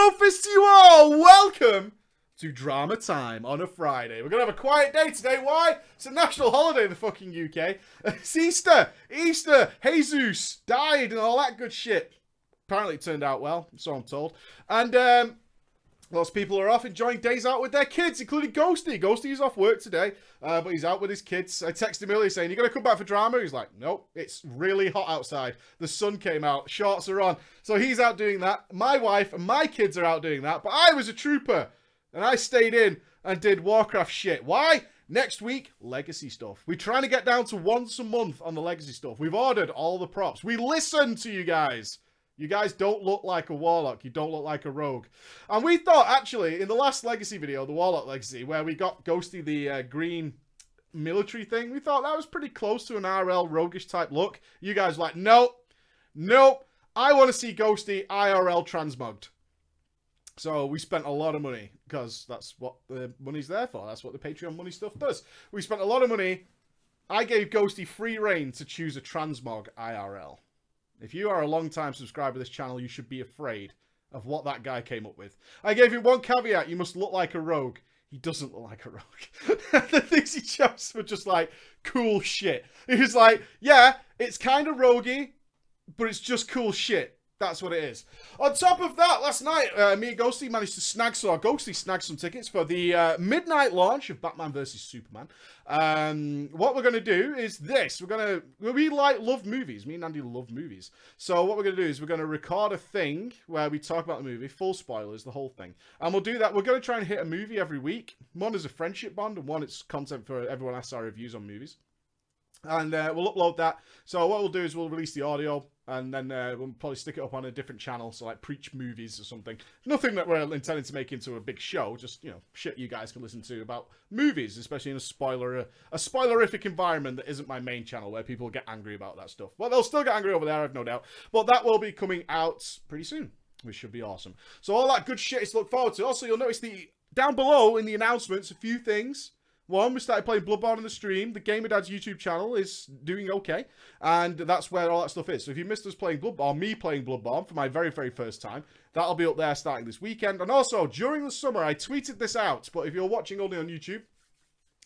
Rufus to you all! Welcome to Drama Time on a Friday. We're going to have a quiet day today. Why? It's a national holiday in the fucking UK. It's Easter! Easter! Jesus died and all that good shit. Apparently it turned out well, so I'm told. And, um, Lots of people are off enjoying days out with their kids, including Ghosty. Ghosty is off work today, uh, but he's out with his kids. I texted him earlier saying, you going to come back for drama? He's like, nope, it's really hot outside. The sun came out, shorts are on. So he's out doing that. My wife and my kids are out doing that, but I was a trooper, and I stayed in and did Warcraft shit. Why? Next week, legacy stuff. We're trying to get down to once a month on the legacy stuff. We've ordered all the props. We listen to you guys. You guys don't look like a warlock. You don't look like a rogue. And we thought, actually, in the last Legacy video, the Warlock Legacy, where we got Ghosty the uh, green military thing, we thought that was pretty close to an RL roguish type look. You guys like, nope, nope. I want to see Ghosty IRL transmogged. So we spent a lot of money because that's what the money's there for. That's what the Patreon money stuff does. We spent a lot of money. I gave Ghosty free reign to choose a transmog IRL. If you are a long-time subscriber to this channel, you should be afraid of what that guy came up with. I gave him one caveat. You must look like a rogue. He doesn't look like a rogue. the things he chose were just like cool shit. He was like, yeah, it's kind of roguey, but it's just cool shit. That's what it is. On top of that, last night, uh, me and Ghosty managed to snag, so Ghosty snagged some tickets for the uh, midnight launch of Batman vs. Superman. Um, what we're going to do is this. We're going to, we like, love movies. Me and Andy love movies. So what we're going to do is we're going to record a thing where we talk about the movie, full spoilers, the whole thing. And we'll do that. We're going to try and hit a movie every week. One is a friendship bond, and one it's content for everyone asks our reviews on movies. And uh, we'll upload that. So what we'll do is we'll release the audio and then uh, we'll probably stick it up on a different channel, so like Preach Movies or something. Nothing that we're intending to make into a big show, just, you know, shit you guys can listen to about movies, especially in a spoiler, a spoilerific environment that isn't my main channel where people get angry about that stuff. Well, they'll still get angry over there, I've no doubt. But that will be coming out pretty soon, which should be awesome. So all that good shit is to look forward to. Also, you'll notice the down below in the announcements, a few things one, we started playing Bloodborne on the stream. The Gamer Dad's YouTube channel is doing okay. And that's where all that stuff is. So if you missed us playing Bloodborne, me playing Bloodborne for my very, very first time, that'll be up there starting this weekend. And also, during the summer, I tweeted this out. But if you're watching only on YouTube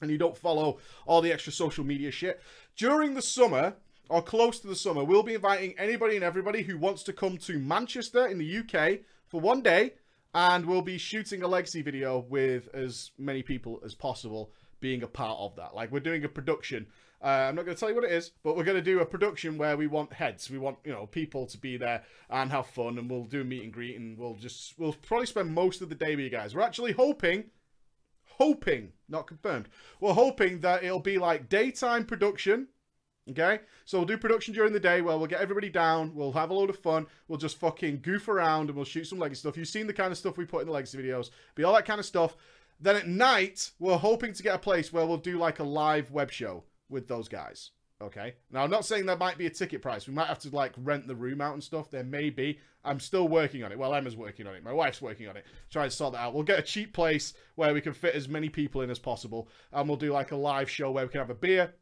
and you don't follow all the extra social media shit, during the summer, or close to the summer, we'll be inviting anybody and everybody who wants to come to Manchester in the UK for one day. And we'll be shooting a legacy video with as many people as possible being a part of that. Like we're doing a production. Uh, I'm not going to tell you what it is, but we're going to do a production where we want heads. We want you know people to be there and have fun, and we'll do meet and greet, and we'll just we'll probably spend most of the day with you guys. We're actually hoping, hoping, not confirmed. We're hoping that it'll be like daytime production. Okay, so we'll do production during the day where we'll get everybody down, we'll have a load of fun, we'll just fucking goof around and we'll shoot some legacy stuff. You've seen the kind of stuff we put in the legacy videos, be all that kind of stuff. Then at night, we're hoping to get a place where we'll do like a live web show with those guys. Okay. Now, I'm not saying there might be a ticket price. We might have to like rent the room out and stuff. There may be. I'm still working on it. Well, Emma's working on it. My wife's working on it. Try to sort that out. We'll get a cheap place where we can fit as many people in as possible. And we'll do like a live show where we can have a beer,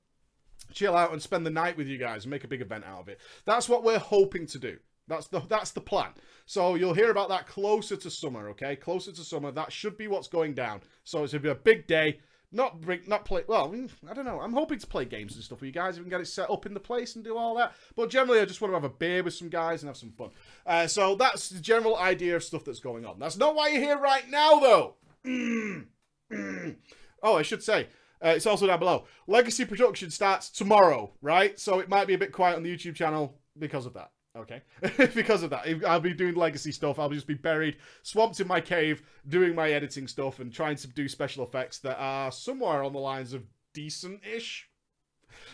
chill out, and spend the night with you guys and make a big event out of it. That's what we're hoping to do. That's the that's the plan. So you'll hear about that closer to summer, okay? Closer to summer. That should be what's going down. So it's gonna be a big day. Not bring, not play. Well, mm, I don't know. I'm hoping to play games and stuff with you guys. We can get it set up in the place and do all that. But generally, I just want to have a beer with some guys and have some fun. Uh, so that's the general idea of stuff that's going on. That's not why you're here right now, though. Mm, mm. Oh, I should say. Uh, it's also down below. Legacy production starts tomorrow, right? So it might be a bit quiet on the YouTube channel because of that. Okay. because of that. I'll be doing legacy stuff. I'll just be buried, swamped in my cave, doing my editing stuff and trying to do special effects that are somewhere on the lines of decent-ish.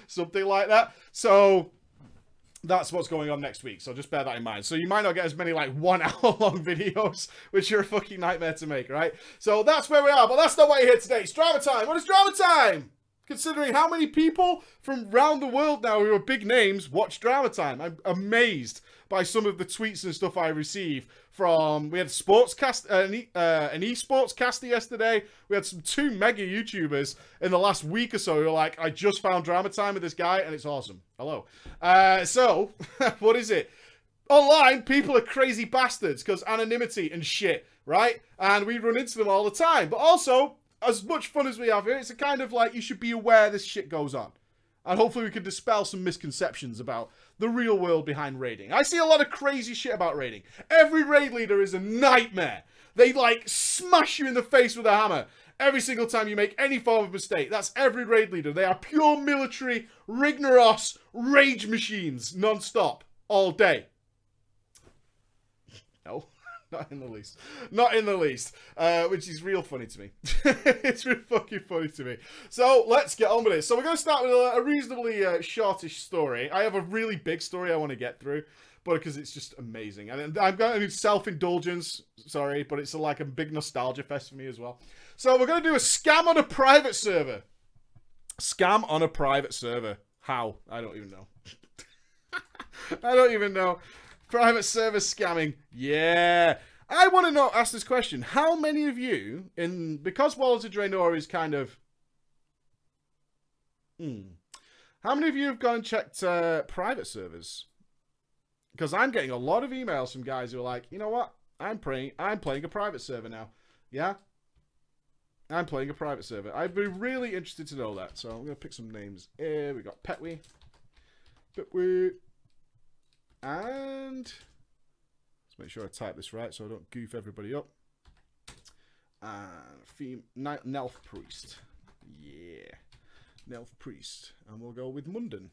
Something like that. So that's what's going on next week. So just bear that in mind. So you might not get as many like one hour long videos, which are a fucking nightmare to make, right? So that's where we are. But that's not why you're here today. It's drama time. What is drama time? Considering how many people from around the world now who are big names watch Drama Time. I'm amazed by some of the tweets and stuff I receive from... We had sportscast, uh, an, e, uh, an esports caster yesterday. We had some two mega YouTubers in the last week or so who are like, I just found Drama Time with this guy and it's awesome. Hello. Uh, so, what is it? online, people are crazy bastards because anonymity and shit, right? And we run into them all the time. But also, as much fun as we have here, it's a kind of like you should be aware this shit goes on. And hopefully we can dispel some misconceptions about the real world behind raiding. I see a lot of crazy shit about raiding. Every raid leader is a nightmare. They like smash you in the face with a hammer every single time you make any form of mistake. That's every raid leader. They are pure military Ragnaros rage machines non-stop all day. No. Not in the least. Not in the least. Uh, which is real funny to me. it's real fucking funny to me. So let's get on with it. So we're going to start with a, a reasonably uh, shortish story. I have a really big story I want to get through. But because it's just amazing. And I'm going to self-indulgence, sorry, but it's a, like a big nostalgia fest for me as well. So we're going to do a scam on a private server. Scam on a private server. How? I don't even know. I don't even know. Private service scamming. Yeah. I want to know, ask this question. How many of you, in because Warlords of Draenor is kind of... Hmm. How many of you have gone and checked uh, private servers? Because I'm getting a lot of emails from guys who are like, you know what? I'm playing, I'm playing a private server now. Yeah? I'm playing a private server. I'd be really interested to know that. So I'm going to pick some names. Here we got Petwee. Petwee. And let's make sure I type this right so I don't goof everybody up. And theme Nelf Priest. Yeah. Nelf Priest. And we'll go with Munden.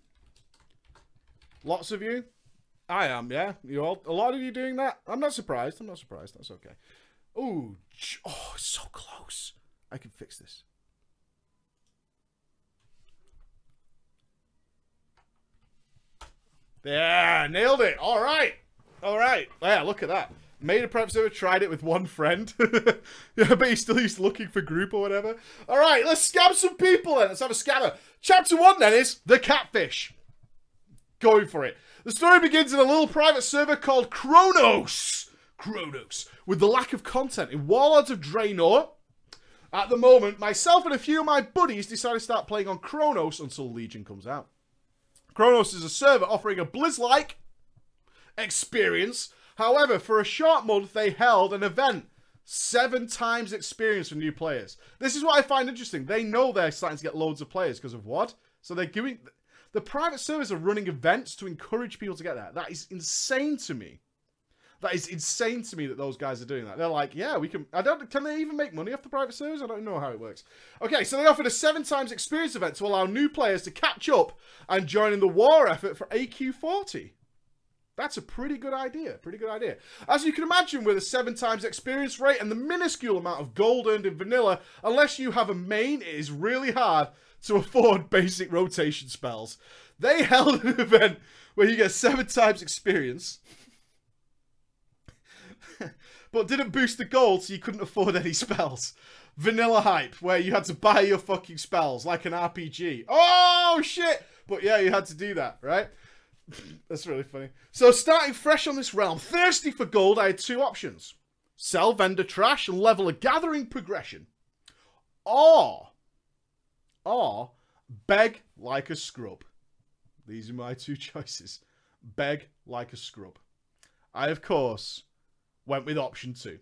Lots of you. I am, yeah. You all a lot of you doing that? I'm not surprised. I'm not surprised. That's okay. Ooh, oh, so close. I can fix this. Yeah, nailed it. All right. All right. Yeah, look at that. Made a prep server, tried it with one friend. yeah, but he's still he's looking for group or whatever. All right, let's scab some people then. Let's have a scammer. Chapter one then is the catfish. Going for it. The story begins in a little private server called Kronos. Kronos. With the lack of content in Warlords of Draenor, at the moment, myself and a few of my buddies decided to start playing on Kronos until Legion comes out. Kronos is a server offering a Blizz-like experience. However, for a short month, they held an event. Seven times experience for new players. This is what I find interesting. They know they're starting to get loads of players because of what? So they're giving... The private servers are running events to encourage people to get that. That is insane to me. That is insane to me that those guys are doing that. They're like, yeah, we can. I don't. Can they even make money off the private servers? I don't know how it works. Okay, so they offered a seven times experience event to allow new players to catch up and join in the war effort for AQ40. That's a pretty good idea. Pretty good idea. As you can imagine, with a seven times experience rate and the minuscule amount of gold earned in vanilla, unless you have a main, it is really hard to afford basic rotation spells. They held an event where you get seven times experience but didn't boost the gold so you couldn't afford any spells. Vanilla hype, where you had to buy your fucking spells like an RPG. Oh, shit! But yeah, you had to do that, right? That's really funny. So starting fresh on this realm, thirsty for gold, I had two options. Sell vendor trash and level a gathering progression. Or, or beg like a scrub. These are my two choices. Beg like a scrub. I, of course, went with option two.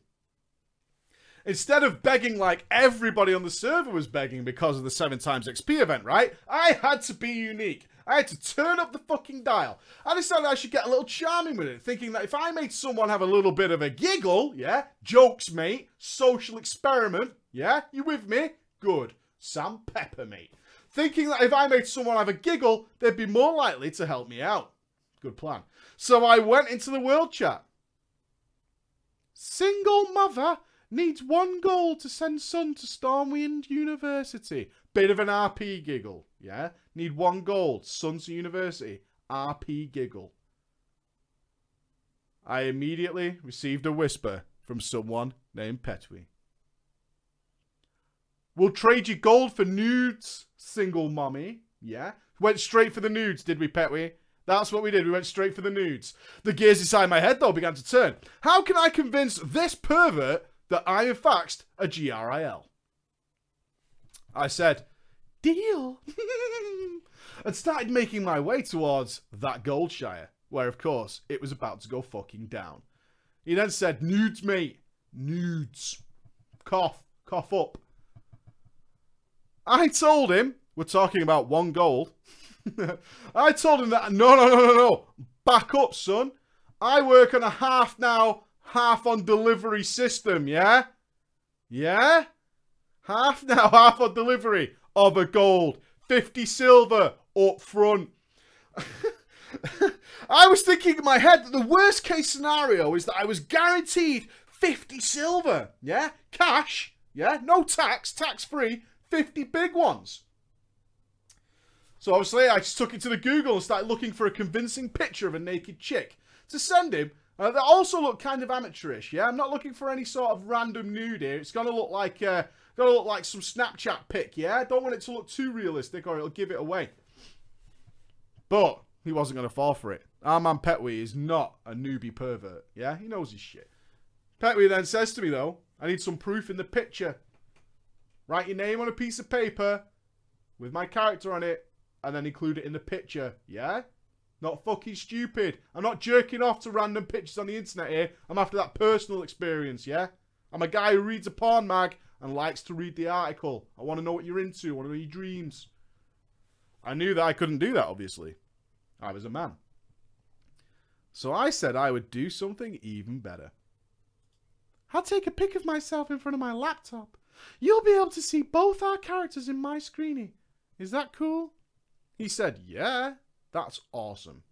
Instead of begging like everybody on the server was begging because of the 7 times XP event, right? I had to be unique. I had to turn up the fucking dial. I decided I should get a little charming with it, thinking that if I made someone have a little bit of a giggle, yeah, jokes, mate, social experiment, yeah, you with me? Good. Sam Pepper, mate. Thinking that if I made someone have a giggle, they'd be more likely to help me out. Good plan. So I went into the world chat. Single mother needs one goal to send son to Stormwind University. Bit of an RP giggle, yeah? Need one goal, son to university. RP giggle. I immediately received a whisper from someone named Petwee. We'll trade you gold for nudes, single mommy. Yeah? Went straight for the nudes, did we, Petwee? That's what we did. We went straight for the nudes. The gears inside my head, though, began to turn. How can I convince this pervert that I have faxed a GRIL? I said, deal. and started making my way towards that Goldshire, where, of course, it was about to go fucking down. He then said, Nudes, mate. Nudes. Cough. Cough up. I told him, we're talking about one gold. I told him that, no, no, no, no, no. Back up, son. I work on a half now, half on delivery system, yeah? Yeah? Half now, half on delivery of a gold. 50 silver up front. I was thinking in my head that the worst case scenario is that I was guaranteed 50 silver. Yeah? Cash. Yeah? No tax. Tax free. 50 big ones. So obviously I just took it to the Google and started looking for a convincing picture of a naked chick to send him. Uh, that also look kind of amateurish, yeah? I'm not looking for any sort of random nude here. It's going to look like uh, gonna look like some Snapchat pic, yeah? I don't want it to look too realistic or it'll give it away. But he wasn't going to fall for it. Our man Petwee is not a newbie pervert, yeah? He knows his shit. Petwee then says to me, though, I need some proof in the picture. Write your name on a piece of paper with my character on it and then include it in the picture, yeah? Not fucking stupid. I'm not jerking off to random pictures on the internet here. I'm after that personal experience, yeah? I'm a guy who reads a porn mag and likes to read the article. I want to know what you're into. I want to know your dreams. I knew that I couldn't do that, obviously. I was a man. So I said I would do something even better. I'll take a pic of myself in front of my laptop. You'll be able to see both our characters in my screening. Is that cool? He said, yeah. That's awesome.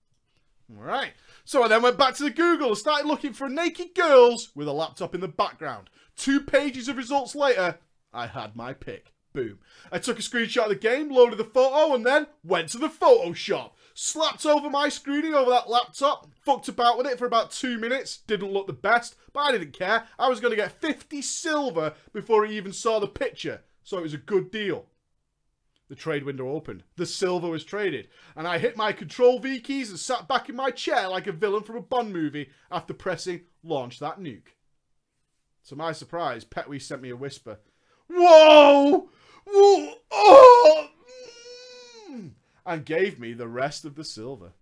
All right. So I then went back to the Google and started looking for naked girls with a laptop in the background. Two pages of results later, I had my pick. Boom. I took a screenshot of the game, loaded the photo, and then went to the Photoshop. Slapped over my screening over that laptop, fucked about with it for about two minutes. Didn't look the best, but I didn't care. I was going to get 50 silver before he even saw the picture, so it was a good deal. The trade window opened. The silver was traded. And I hit my Control V keys and sat back in my chair like a villain from a Bond movie after pressing launch that nuke. To my surprise, Petwee sent me a whisper. Whoa! Whoa! Oh! Mm! And gave me the rest of the silver.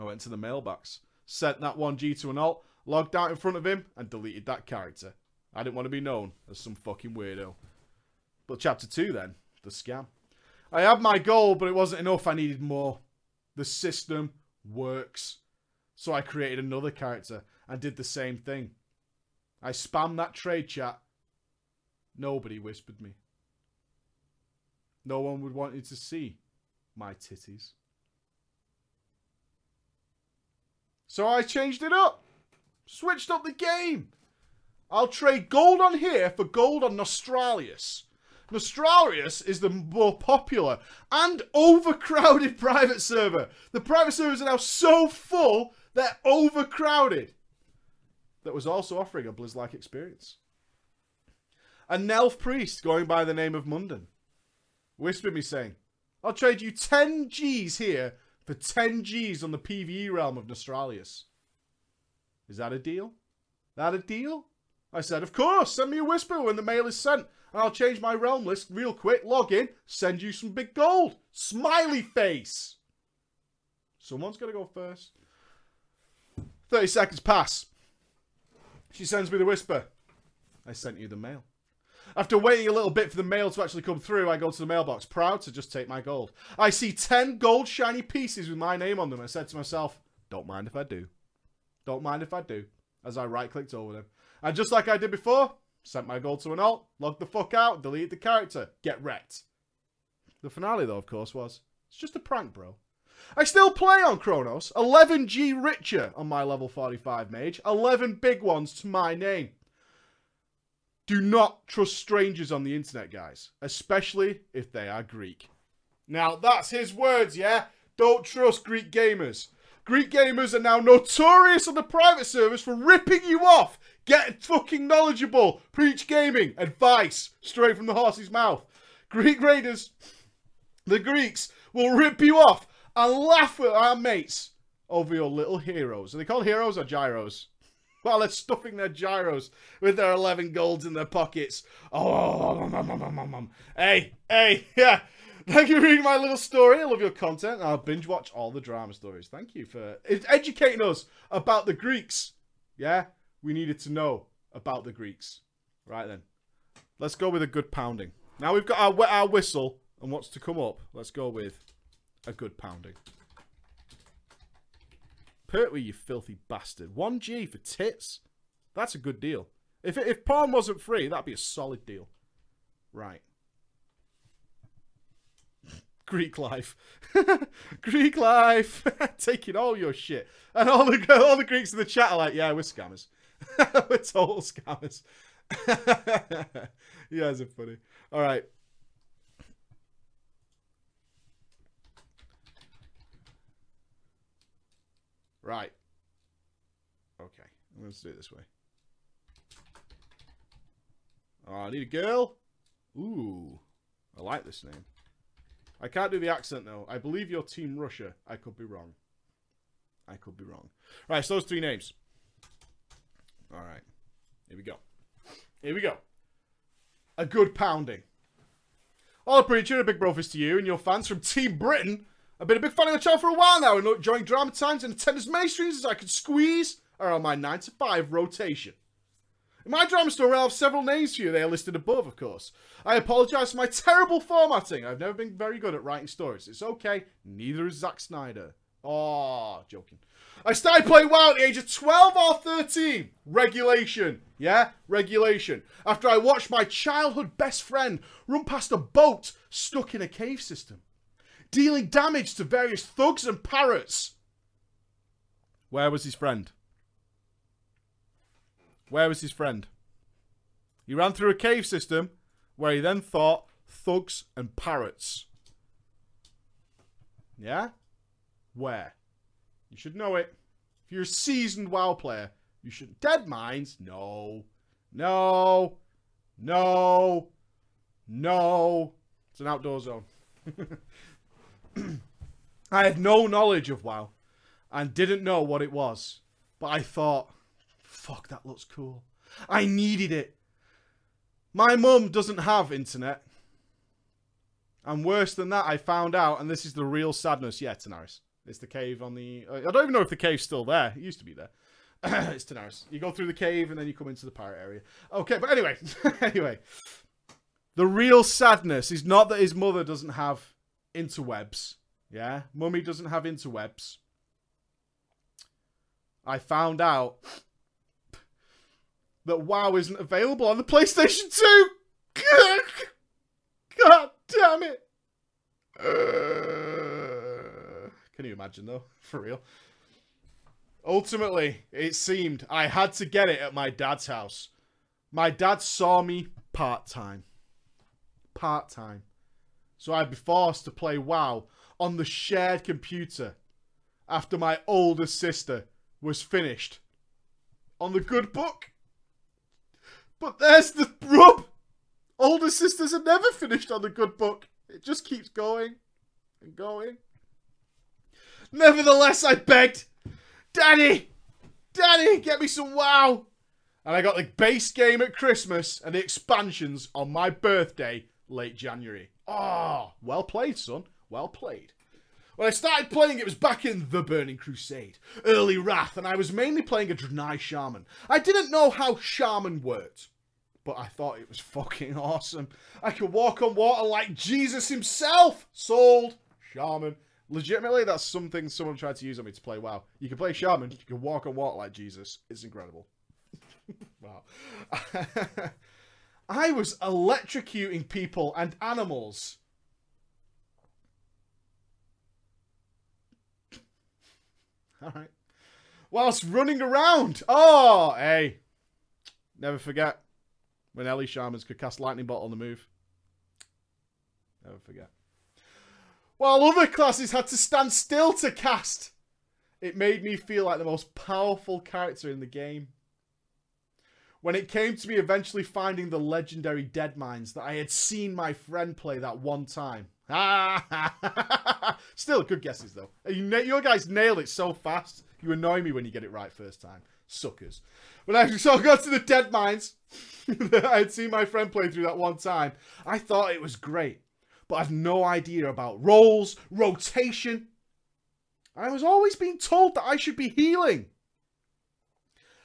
I went to the mailbox, sent that 1G to an alt, logged out in front of him, and deleted that character. I didn't want to be known as some fucking weirdo. But chapter 2 then the scam. I had my goal, but it wasn't enough. I needed more. The system works. So I created another character and did the same thing. I spammed that trade chat. Nobody whispered me. No one would want you to see my titties. So I changed it up. Switched up the game. I'll trade gold on here for gold on Nostalrius. Nostalrius is the more popular and overcrowded private server. The private servers are now so full, they're overcrowded. That was also offering a Blizz-like experience. A Nelf priest going by the name of Munden whispered me saying, I'll trade you 10 Gs here for 10 Gs on the PvE realm of Nostalrius. Is that a deal? That a deal? I said, of course, send me a whisper when the mail is sent. I'll change my realm list real quick, log in, send you some big gold. Smiley face. Someone's going to go first. 30 seconds pass. She sends me the whisper. I sent you the mail. After waiting a little bit for the mail to actually come through, I go to the mailbox, proud to just take my gold. I see 10 gold shiny pieces with my name on them. I said to myself, don't mind if I do. Don't mind if I do. As I right clicked over them. And just like I did before, sent my gold to an alt, logged the fuck out, deleted the character, get wrecked. The finale, though, of course, was it's just a prank, bro. I still play on Kronos, 11G richer on my level 45 mage, 11 big ones to my name. Do not trust strangers on the internet, guys, especially if they are Greek. Now, that's his words, yeah? Don't trust Greek gamers. Greek gamers are now notorious on the private servers for ripping you off. Get fucking knowledgeable. Preach gaming. Advice. Straight from the horse's mouth. Greek raiders, the Greeks, will rip you off and laugh at our mates over your little heroes. Are they called heroes or gyros? While they're stuffing their gyros with their 11 golds in their pockets. Oh, hey, hey, yeah. Thank you for reading my little story. I love your content. I'll binge watch all the drama stories. Thank you for educating us about the Greeks. Yeah, we needed to know about the Greeks. Right then, let's go with a good pounding. Now we've got our our whistle and what's to come up. Let's go with a good pounding. Pertwee, you filthy bastard. 1G for tits. That's a good deal. If, if porn wasn't free, that'd be a solid deal. Right. Greek life. Greek life. Taking all your shit. And all the, all the Greeks in the chat are like, yeah, we're scammers. We're total scammers. you guys are funny. All right. Right. Okay. I'm going to do it this way. Oh, I need a girl. Ooh. I like this name. I can't do the accent, though. I believe you're Team Russia. I could be wrong. I could be wrong. Right, so those three names. All right. Here we go. Here we go. A good pounding. All preacher, a big brofist to you and your fans from Team Britain. I've been a big fan of the channel for a while now and enjoying drama times and attend as many streams as I can squeeze around my 9 to 5 rotation. In my drama story, I'll have several names for you. They are listed above, of course. I apologise for my terrible formatting. I've never been very good at writing stories. It's okay. Neither is Zack Snyder. Oh, joking. I started playing WoW at the age of 12 or 13. Regulation. Yeah? Regulation. After I watched my childhood best friend run past a boat stuck in a cave system. Dealing damage to various thugs and parrots. Where was his friend? Where was his friend? He ran through a cave system where he then thought thugs and parrots. Yeah? Where? You should know it. If you're a seasoned WoW player, you should. Dead Mines? No. No. No. No. It's an outdoor zone. I had no knowledge of WoW and didn't know what it was. But I thought, fuck, that looks cool. I needed it. My mum doesn't have internet. And worse than that, I found out, and this is the real sadness. Yeah, Tanaris. It's the cave on the... I don't even know if the cave's still there. It used to be there. it's Tanaris. You go through the cave, and then you come into the pirate area. Okay, but anyway. anyway. The real sadness is not that his mother doesn't have interwebs. Yeah? Mummy doesn't have interwebs. I found out that WoW isn't available on the PlayStation 2. God damn it. Uh, can you imagine though? For real. Ultimately, it seemed I had to get it at my dad's house. My dad saw me part-time. Part-time. So I'd be forced to play WoW on the shared computer after my older sister was finished on the good book. But there's the rub. Older sisters are never finished on the good book. It just keeps going and going. Nevertheless, I begged, Daddy, Daddy, get me some WoW. And I got the base game at Christmas and the expansions on my birthday, late January. Ah, oh, well played, son. Well played. When I started playing, it was back in The Burning Crusade, early Wrath, and I was mainly playing a Draenei Shaman. I didn't know how Shaman worked, but I thought it was fucking awesome. I could walk on water like Jesus himself! Sold! Shaman. Legitimately, that's something someone tried to use on me to play WoW. You can play Shaman, you can walk on water like Jesus. It's incredible. wow. I was electrocuting people and animals All right. Whilst running around. Oh, hey. Never forget when Ele Shamans could cast Lightning Bolt on the move. Never forget. While other classes had to stand still to cast, it made me feel like the most powerful character in the game. When it came to me eventually finding the legendary Dead Mines that I had seen my friend play that one time, Still, good guesses though. You, your guys nailed it so fast. You annoy me when you get it right first time. Suckers. When I so I got to the Deadmines that I had seen my friend play through that one time, I thought it was great. But I've no idea about rolls, rotation. I was always being told that I should be healing.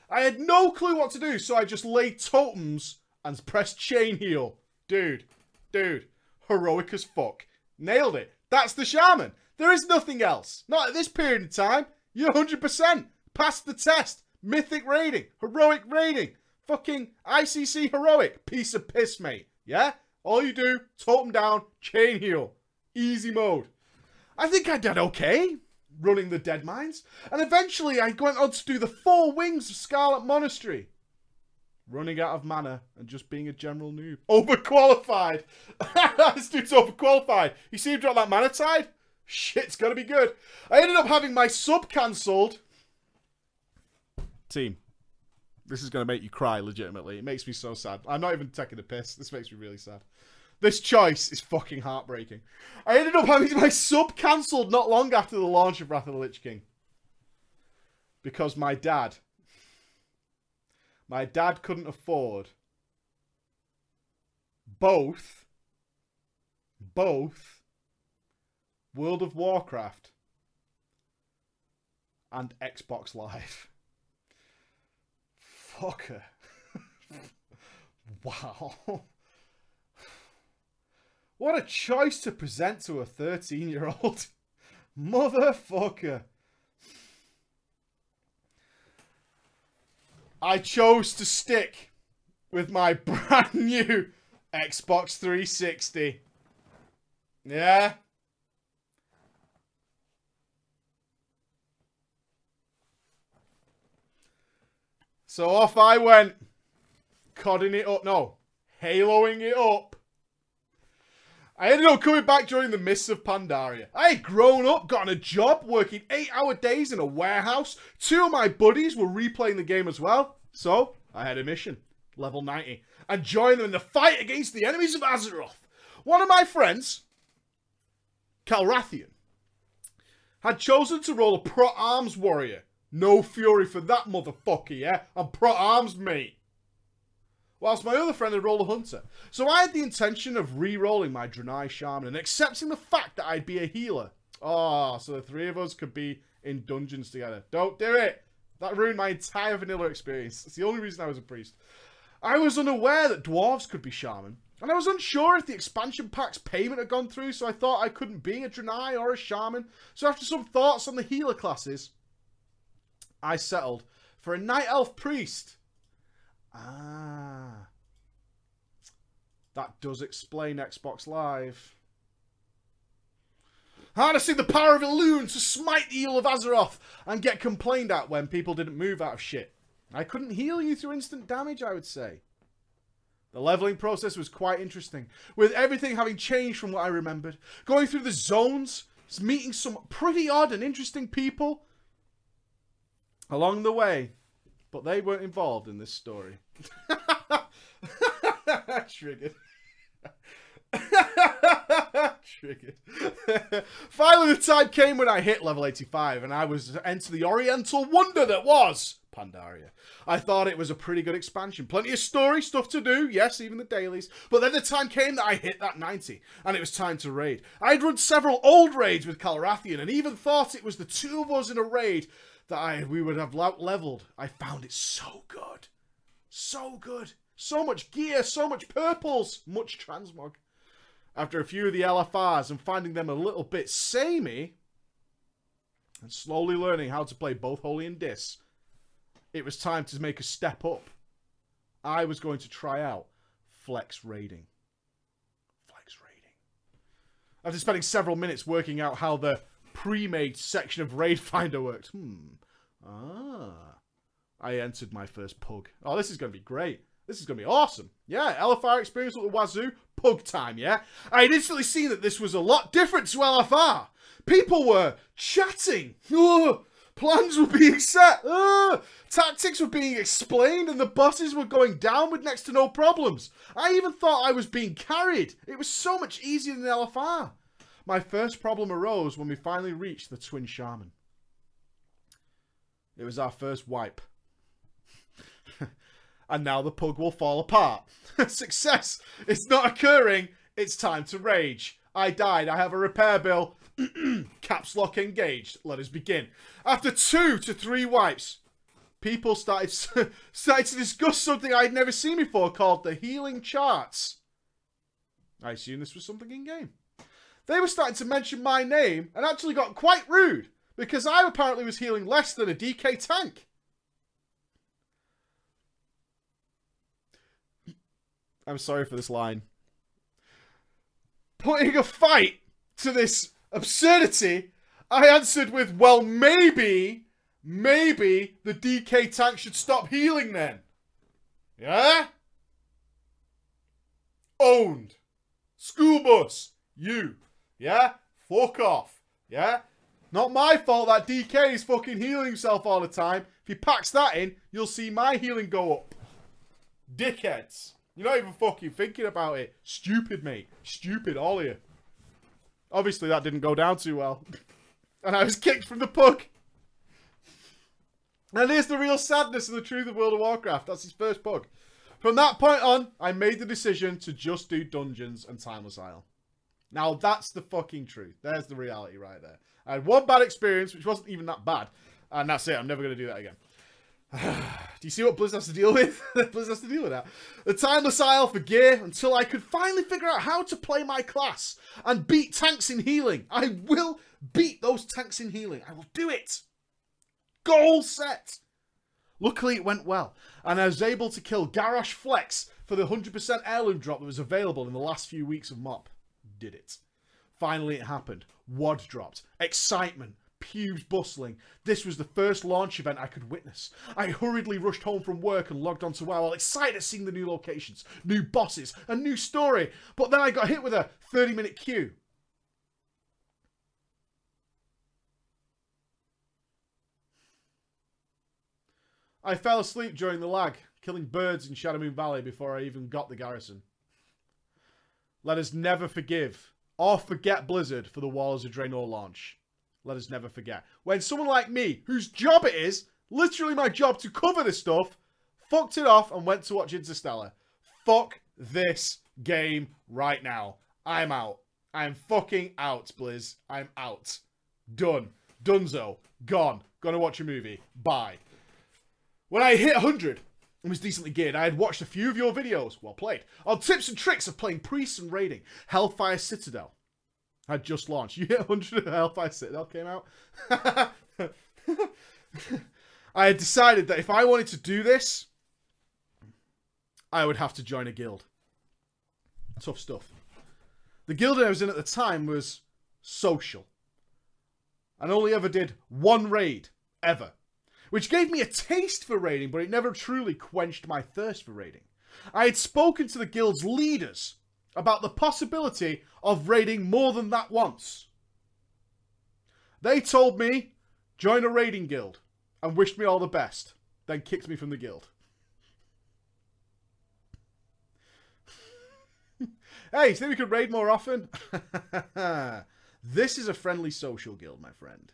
I had no clue what to do, so I just laid totems and pressed chain heal. Dude, dude, heroic as fuck. Nailed it. That's the shaman. There is nothing else. Not at this period of time. You're 100%. Passed the test. Mythic rating. Heroic rating. Fucking ICC heroic. Piece of piss, mate. Yeah? All you do, totem down, chain heal. Easy mode. I think I did okay running the Dead Mines. And eventually I went on to do the Four Wings of Scarlet Monastery. Running out of mana and just being a general noob. Overqualified. this dude's overqualified. You see him drop that mana tide? Shit's gonna be good. I ended up having my sub cancelled. Team. This is gonna make you cry legitimately. It makes me so sad. I'm not even taking a piss. This makes me really sad. This choice is fucking heartbreaking. I ended up having my sub cancelled not long after the launch of Wrath of the Lich King. Because my dad. My dad couldn't afford both. Both. World of Warcraft and Xbox Live. Fucker. wow. What a choice to present to a 13 year old. Motherfucker. I chose to stick with my brand new Xbox 360. Yeah. So off I went. Codding it up. No. Haloing it up. I ended up coming back during the mists of Pandaria. I had grown up, gotten a job, working eight hour days in a warehouse. Two of my buddies were replaying the game as well. So, I had a mission, level 90, and joined them in the fight against the enemies of Azeroth. One of my friends, Calrathian, had chosen to roll a Pro Arms warrior. No fury for that motherfucker, yeah? I'm Pro Arms, mate whilst my other friend had rolled a hunter. So I had the intention of re-rolling my Draenei Shaman and accepting the fact that I'd be a healer. Oh, so the three of us could be in dungeons together. Don't do it! That ruined my entire vanilla experience. It's the only reason I was a priest. I was unaware that dwarves could be shaman, and I was unsure if the expansion pack's payment had gone through, so I thought I couldn't be a Draenei or a shaman. So after some thoughts on the healer classes, I settled for a night elf priest Ah. That does explain Xbox Live. Harnessing the power of Elune to smite the Eel of Azeroth and get complained at when people didn't move out of shit. I couldn't heal you through instant damage, I would say. The leveling process was quite interesting, with everything having changed from what I remembered. Going through the zones, meeting some pretty odd and interesting people. Along the way, but they weren't involved in this story. Triggered. Triggered. Finally, the time came when I hit level 85 and I was to enter the oriental wonder that was Pandaria. I thought it was a pretty good expansion. Plenty of story, stuff to do, yes, even the dailies. But then the time came that I hit that 90 and it was time to raid. I'd run several old raids with Calrathian and even thought it was the two of us in a raid that I we would have leveled. I found it so good. So good. So much gear, so much purples, much transmog. After a few of the LFRs and finding them a little bit samey, and slowly learning how to play both Holy and Disc, it was time to make a step up. I was going to try out Flex Raiding. Flex Raiding. After spending several minutes working out how the pre-made section of Raid Finder worked, hmm, Ah. I entered my first pug. Oh, this is going to be great. This is going to be awesome. Yeah, LFR experience with the Wazoo. Pug time, yeah? I had instantly seen that this was a lot different to LFR. People were chatting. Ugh. Plans were being set. Ugh. Tactics were being explained and the bosses were going down with next to no problems. I even thought I was being carried. It was so much easier than LFR. My first problem arose when we finally reached the Twin Shaman. It was our first wipe. and now the pug will fall apart. Success! It's not occurring. It's time to rage. I died. I have a repair bill. Caps lock engaged. Let us begin. After two to three wipes, people started started to discuss something I'd never seen before called the healing charts. I assume this was something in game. They were starting to mention my name and actually got quite rude because I apparently was healing less than a DK tank. I'm sorry for this line. Putting a fight to this absurdity, I answered with, well, maybe, maybe the DK tank should stop healing then. Yeah? Owned. School bus. You. Yeah? Fuck off. Yeah? Not my fault that DK is fucking healing himself all the time. If he packs that in, you'll see my healing go up. Dickheads. You're not even fucking thinking about it. Stupid, mate. Stupid, all of you. Obviously, that didn't go down too well. and I was kicked from the pug. And here's the real sadness and the truth of World of Warcraft. That's his first pug. From that point on, I made the decision to just do dungeons and Timeless Isle. Now, that's the fucking truth. There's the reality right there. I had one bad experience, which wasn't even that bad. And that's it. I'm never going to do that again. do you see what Blizz has to deal with? Blizz has to deal with that. The Timeless Isle for gear until I could finally figure out how to play my class and beat tanks in healing. I will beat those tanks in healing. I will do it. Goal set. Luckily, it went well, and I was able to kill Garrosh Flex for the 100% heirloom drop that was available in the last few weeks of MOP. Did it. Finally, it happened. WOD dropped. Excitement. Pubes bustling. This was the first launch event I could witness. I hurriedly rushed home from work and logged onto WoW, excited at seeing the new locations, new bosses, a new story. But then I got hit with a 30 minute queue. I fell asleep during the lag, killing birds in Shadowmoon Valley before I even got the garrison. Let us never forgive or forget Blizzard for the Warlords of Draenor launch. Let us never forget. When someone like me, whose job it is, literally my job to cover this stuff, fucked it off and went to watch Interstellar. Fuck this game right now. I'm out. I'm fucking out, Blizz. I'm out. Done. Dunzo. Gone. Gonna watch a movie. Bye. When I hit 100 and was decently geared, I had watched a few of your videos, well played, on tips and tricks of playing priests and raiding. Hellfire Citadel I had just launched. You hit 100 and Hellfire Citadel came out? I had decided that if I wanted to do this, I would have to join a guild. Tough stuff. The guild I was in at the time was social. And only ever did one raid, ever which gave me a taste for raiding, but it never truly quenched my thirst for raiding. I had spoken to the guild's leaders about the possibility of raiding more than that once. They told me, join a raiding guild, and wished me all the best, then kicked me from the guild. hey, you think we could raid more often? this is a friendly social guild, my friend.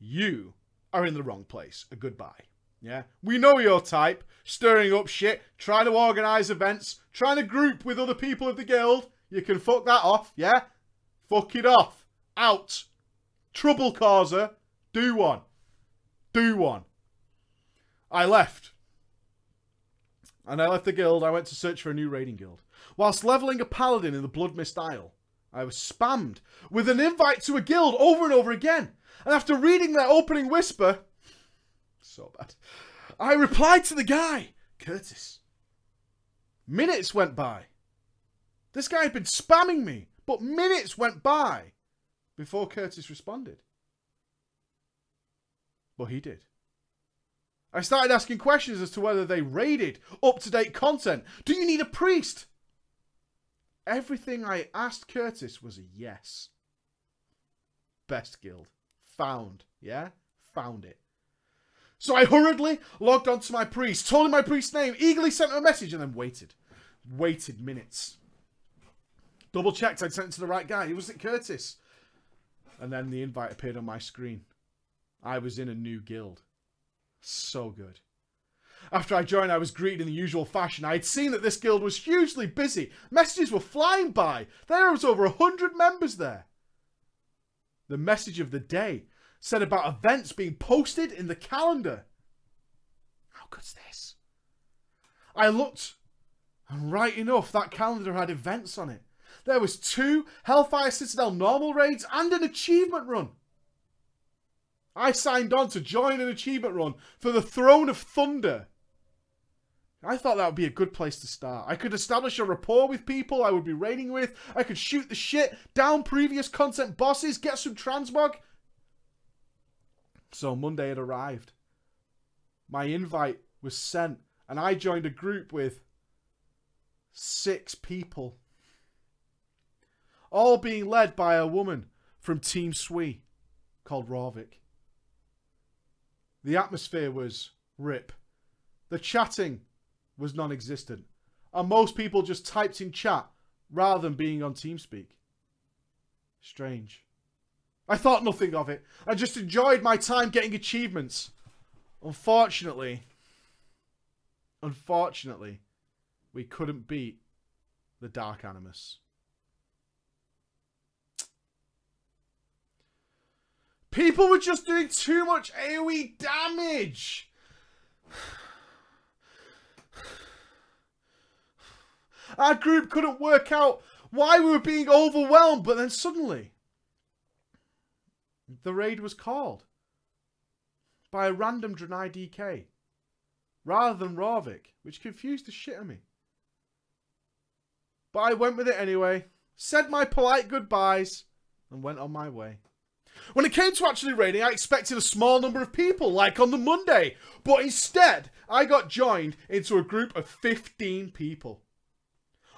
You are in the wrong place. A goodbye. Yeah? We know your type. Stirring up shit, trying to organise events, trying to group with other people of the guild. You can fuck that off, yeah? Fuck it off. Out. Trouble causer. Do one. Do one. I left. And I left the guild. I went to search for a new raiding guild. Whilst levelling a paladin in the Bloodmyst Isle, I was spammed with an invite to a guild over and over again. And after reading their opening whisper, so bad, I replied to the guy, Curtis. Minutes went by. This guy had been spamming me, but minutes went by before Curtis responded. But he did. I started asking questions as to whether they raided up to date content. Do you need a priest? Everything I asked Curtis was a yes. Best guild. Found. Yeah? Found it. So I hurriedly logged on to my priest, told him my priest's name, eagerly sent him a message, and then waited. Waited minutes. Double checked I'd sent it to the right guy. It was it Curtis. And then the invite appeared on my screen. I was in a new guild. So good. After I joined, I was greeted in the usual fashion. I had seen that this guild was hugely busy. Messages were flying by. There was over a hundred members there. The message of the day said about events being posted in the calendar. How good's this? I looked, and right enough, that calendar had events on it. There was two Hellfire Citadel normal raids and an achievement run. I signed on to join an achievement run for the Throne of Thunder. I thought that would be a good place to start. I could establish a rapport with people I would be raiding with. I could shoot the shit, down previous content bosses, get some transmog. So Monday had arrived. My invite was sent, and I joined a group with six people. All being led by a woman from Team Sui called Ravik. The atmosphere was rip. The chatting was non-existent. And most people just typed in chat rather than being on TeamSpeak. Strange. I thought nothing of it. I just enjoyed my time getting achievements. Unfortunately, unfortunately, we couldn't beat the Dark Animus. People were just doing too much AoE damage. Our group couldn't work out why we were being overwhelmed, but then suddenly the raid was called by a random Draenei DK rather than Ravik, which confused the shit out of me. But I went with it anyway, said my polite goodbyes, and went on my way. When it came to actually raiding, I expected a small number of people, like on the Monday, but instead, I got joined into a group of 15 people.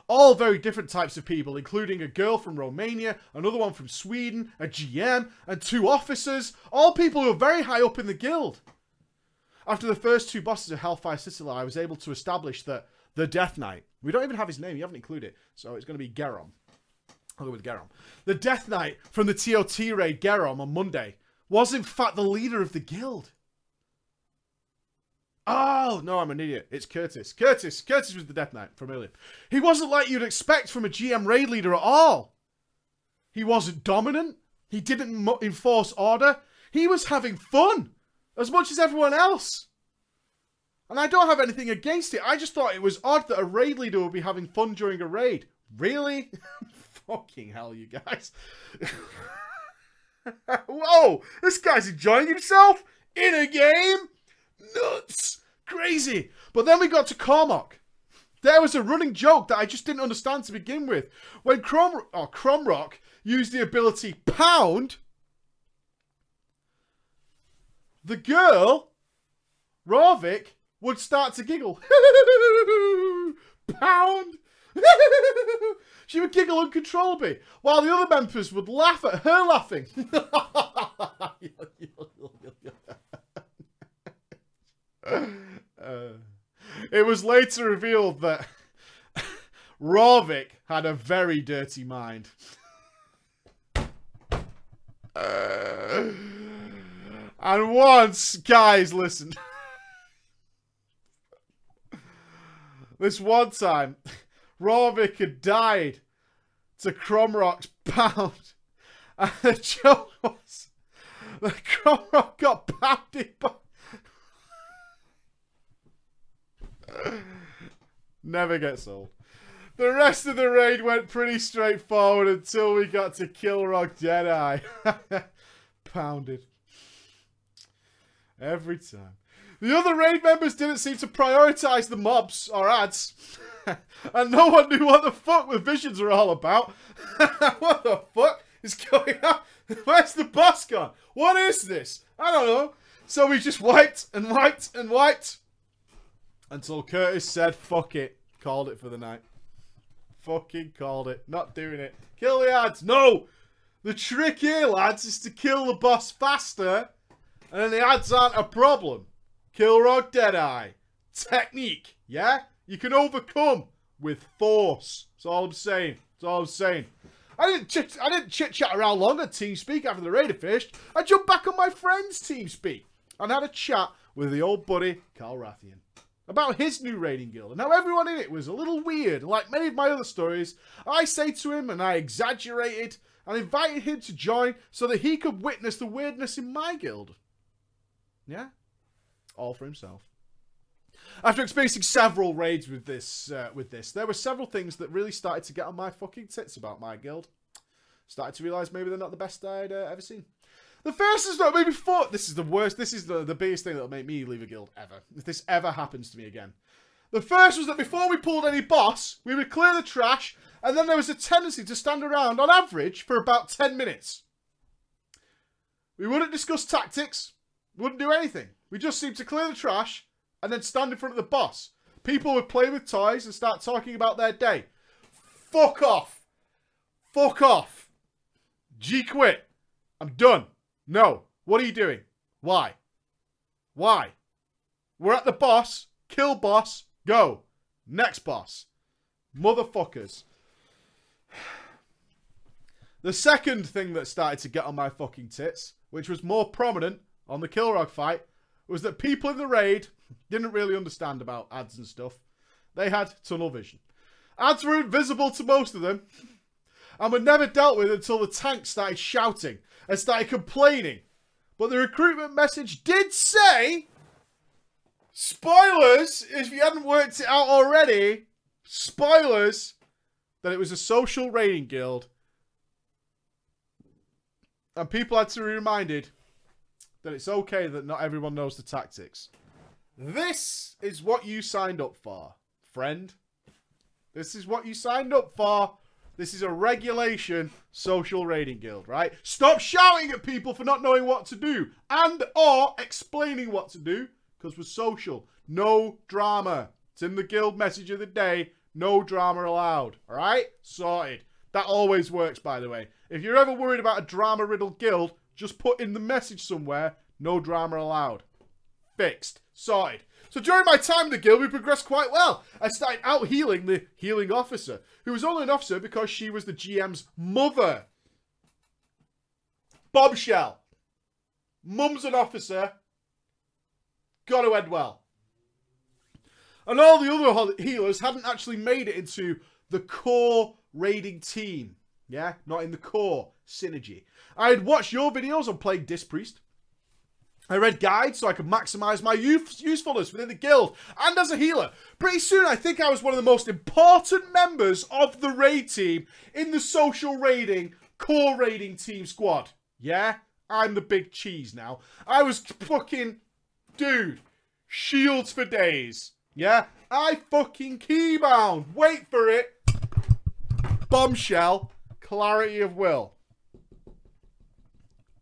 All very different types of people, including a girl from Romania, another one from Sweden, a GM, and two officers, all people who are very high up in the guild. After the first two bosses of Hellfire Citadel, I was able to establish that the Death Knight, we don't even have his name, you haven't included it, so it's going to be Gerom. I'll go with Gerom. The Death Knight from the TOT raid Gerom on Monday was in fact the leader of the guild. Oh, no, I'm an idiot. It's Curtis. Curtis. Curtis was the Death Knight from earlier. He wasn't like you'd expect from a GM raid leader at all. He wasn't dominant. He didn't enforce order. He was having fun as much as everyone else. And I don't have anything against it. I just thought it was odd that a raid leader would be having fun during a raid. Really? Fucking hell, you guys. Whoa! This guy's enjoying himself in a game? Nuts, crazy. But then we got to Kormrok. There was a running joke that I just didn't understand to begin with. When Crom or Kormrok used the ability Pound, the girl, Ravik, would start to giggle. Pound! she would giggle uncontrollably, while the other members would laugh at her laughing. Uh, it was later revealed that Ravik had a very dirty mind. Uh, and once, guys, listen. this one time, Ravik had died to Kormrok's pound. And the joke was that Cromrock got pounded by Never gets old. The rest of the raid went pretty straightforward until we got to Kilrogg Deadeye. Pounded. Every time. The other raid members didn't seem to prioritise the mobs or ads. and no one knew what the fuck the visions were all about. what the fuck is going on? Where's the boss gone? What is this? I don't know. So we just wiped and wiped and wiped. Until Curtis said, fuck it. Called it for the night. Fucking called it. Not doing it. Kill the ads. No! The trick here, lads, is to kill the boss faster. And then the ads aren't a problem. Kill Kilrogg Deadeye. Technique. Yeah? You can overcome with force. That's all I'm saying. That's all I'm saying. I didn't chit I didn't chit chat around long at TeamSpeak after the raider fished. I jumped back on my friend's TeamSpeak and had a chat with the old buddy Carl Rathian. About his new raiding guild and how everyone in it was a little weird. Like many of my other stories, I say to him and I exaggerated and invited him to join so that he could witness the weirdness in my guild. Yeah? All for himself. After experiencing several raids with this, uh, with this, there were several things that really started to get on my fucking tits about my guild. Started to realise maybe they're not the best I'd uh, ever seen. The first is that maybe four. This is the worst. This is the, the biggest thing that'll make me leave a guild ever. If this ever happens to me again. The first was that before we pulled any boss, we would clear the trash, and then there was a tendency to stand around, on average, for about 10 minutes. We wouldn't discuss tactics, wouldn't do anything. We just seemed to clear the trash, and then stand in front of the boss. People would play with toys and start talking about their day. Fuck off. Fuck off. G quit. I'm done. No. What are you doing? Why? Why? We're at the boss. Kill boss. Go. Next boss. Motherfuckers. The second thing that started to get on my fucking tits, which was more prominent on the Kilrogg fight, was that people in the raid didn't really understand about ads and stuff. They had tunnel vision. Ads were invisible to most of them and were never dealt with until the tank started shouting and started complaining. But the recruitment message did say, spoilers, if you hadn't worked it out already, spoilers, that it was a social raiding guild. And people had to be reminded that it's okay that not everyone knows the tactics. This is what you signed up for, friend. This is what you signed up for. This is a regulation social raiding guild, right? Stop shouting at people for not knowing what to do and or explaining what to do because we're social. No drama. It's in the guild message of the day. No drama allowed. All right? Sorted. That always works, by the way. If you're ever worried about a drama-riddled guild, just put in the message somewhere, no drama allowed. Fixed. Sorted. So during my time in the guild, we progressed quite well. I started out healing the healing officer, who was only an officer because she was the GM's mother. Bombshell. Mum's an officer. Gotta end well. And all the other healers hadn't actually made it into the core raiding team. Yeah, not in the core synergy. I had watched your videos on playing Disc Priest. I read guides so I could maximize my usefulness within the guild and as a healer. Pretty soon, I think I was one of the most important members of the raid team in the social raiding, core raiding team squad. Yeah, I'm the big cheese now. I was fucking, dude, shields for days. Yeah, I fucking keybound. Wait for it. Bombshell, clarity of will.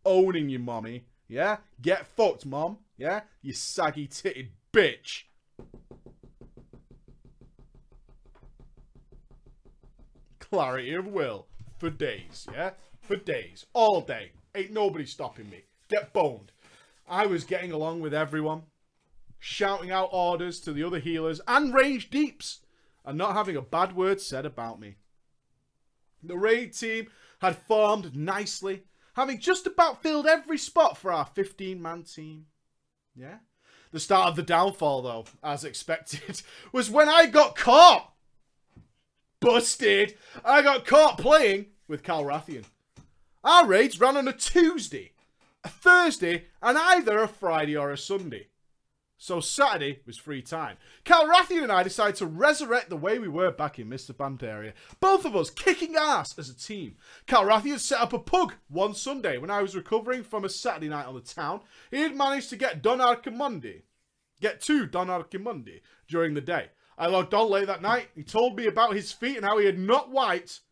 Owning you, mommy. Yeah? Get fucked, mom. Yeah? You saggy titted bitch. Clarity of will. For days, yeah? For days. All day. Ain't nobody stopping me. Get boned. I was getting along with everyone. Shouting out orders to the other healers and range deeps. And not having a bad word said about me. The raid team had formed nicely having just about filled every spot for our 15-man team. Yeah? The start of the downfall, though, as expected, was when I got caught. Busted. I got caught playing with Calrathian. Our raids ran on a Tuesday, a Thursday, and either a Friday or a Sunday. So Saturday was free time. Calrathian and I decided to resurrect the way we were back in Mr. Pandaria. Both of us kicking ass as a team. Calrathian set up a pug one Sunday when I was recovering from a Saturday night on the town. He had managed to get Don Archimonde, get to Don Archimonde during the day. I logged on late that night. He told me about his feat and how he had not wiped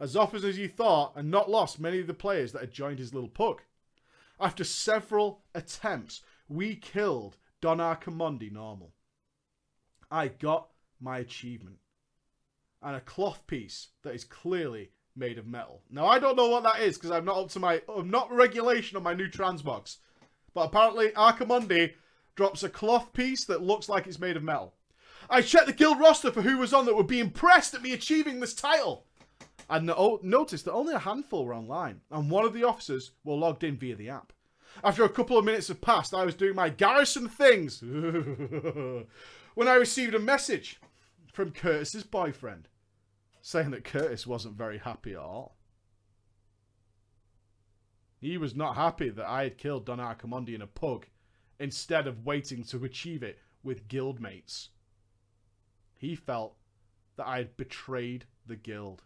as often as he thought and not lost many of the players that had joined his little pug. After several attempts, we killed Don Archimonde normal. I got my achievement. And a cloth piece that is clearly made of metal. Now, I don't know what that is because I'm not up to my... I'm not regulation on my new transbox. But apparently, Archimonde drops a cloth piece that looks like it's made of metal. I checked the guild roster for who was on that would be impressed at me achieving this title. And noticed that only a handful were online, and one of the officers were logged in via the app. After a couple of minutes had passed, I was doing my garrison things when I received a message from Curtis's boyfriend saying that Curtis wasn't very happy at all. He was not happy that I had killed Don Archimonde in a pug instead of waiting to achieve it with guildmates. He felt that I had betrayed the guild.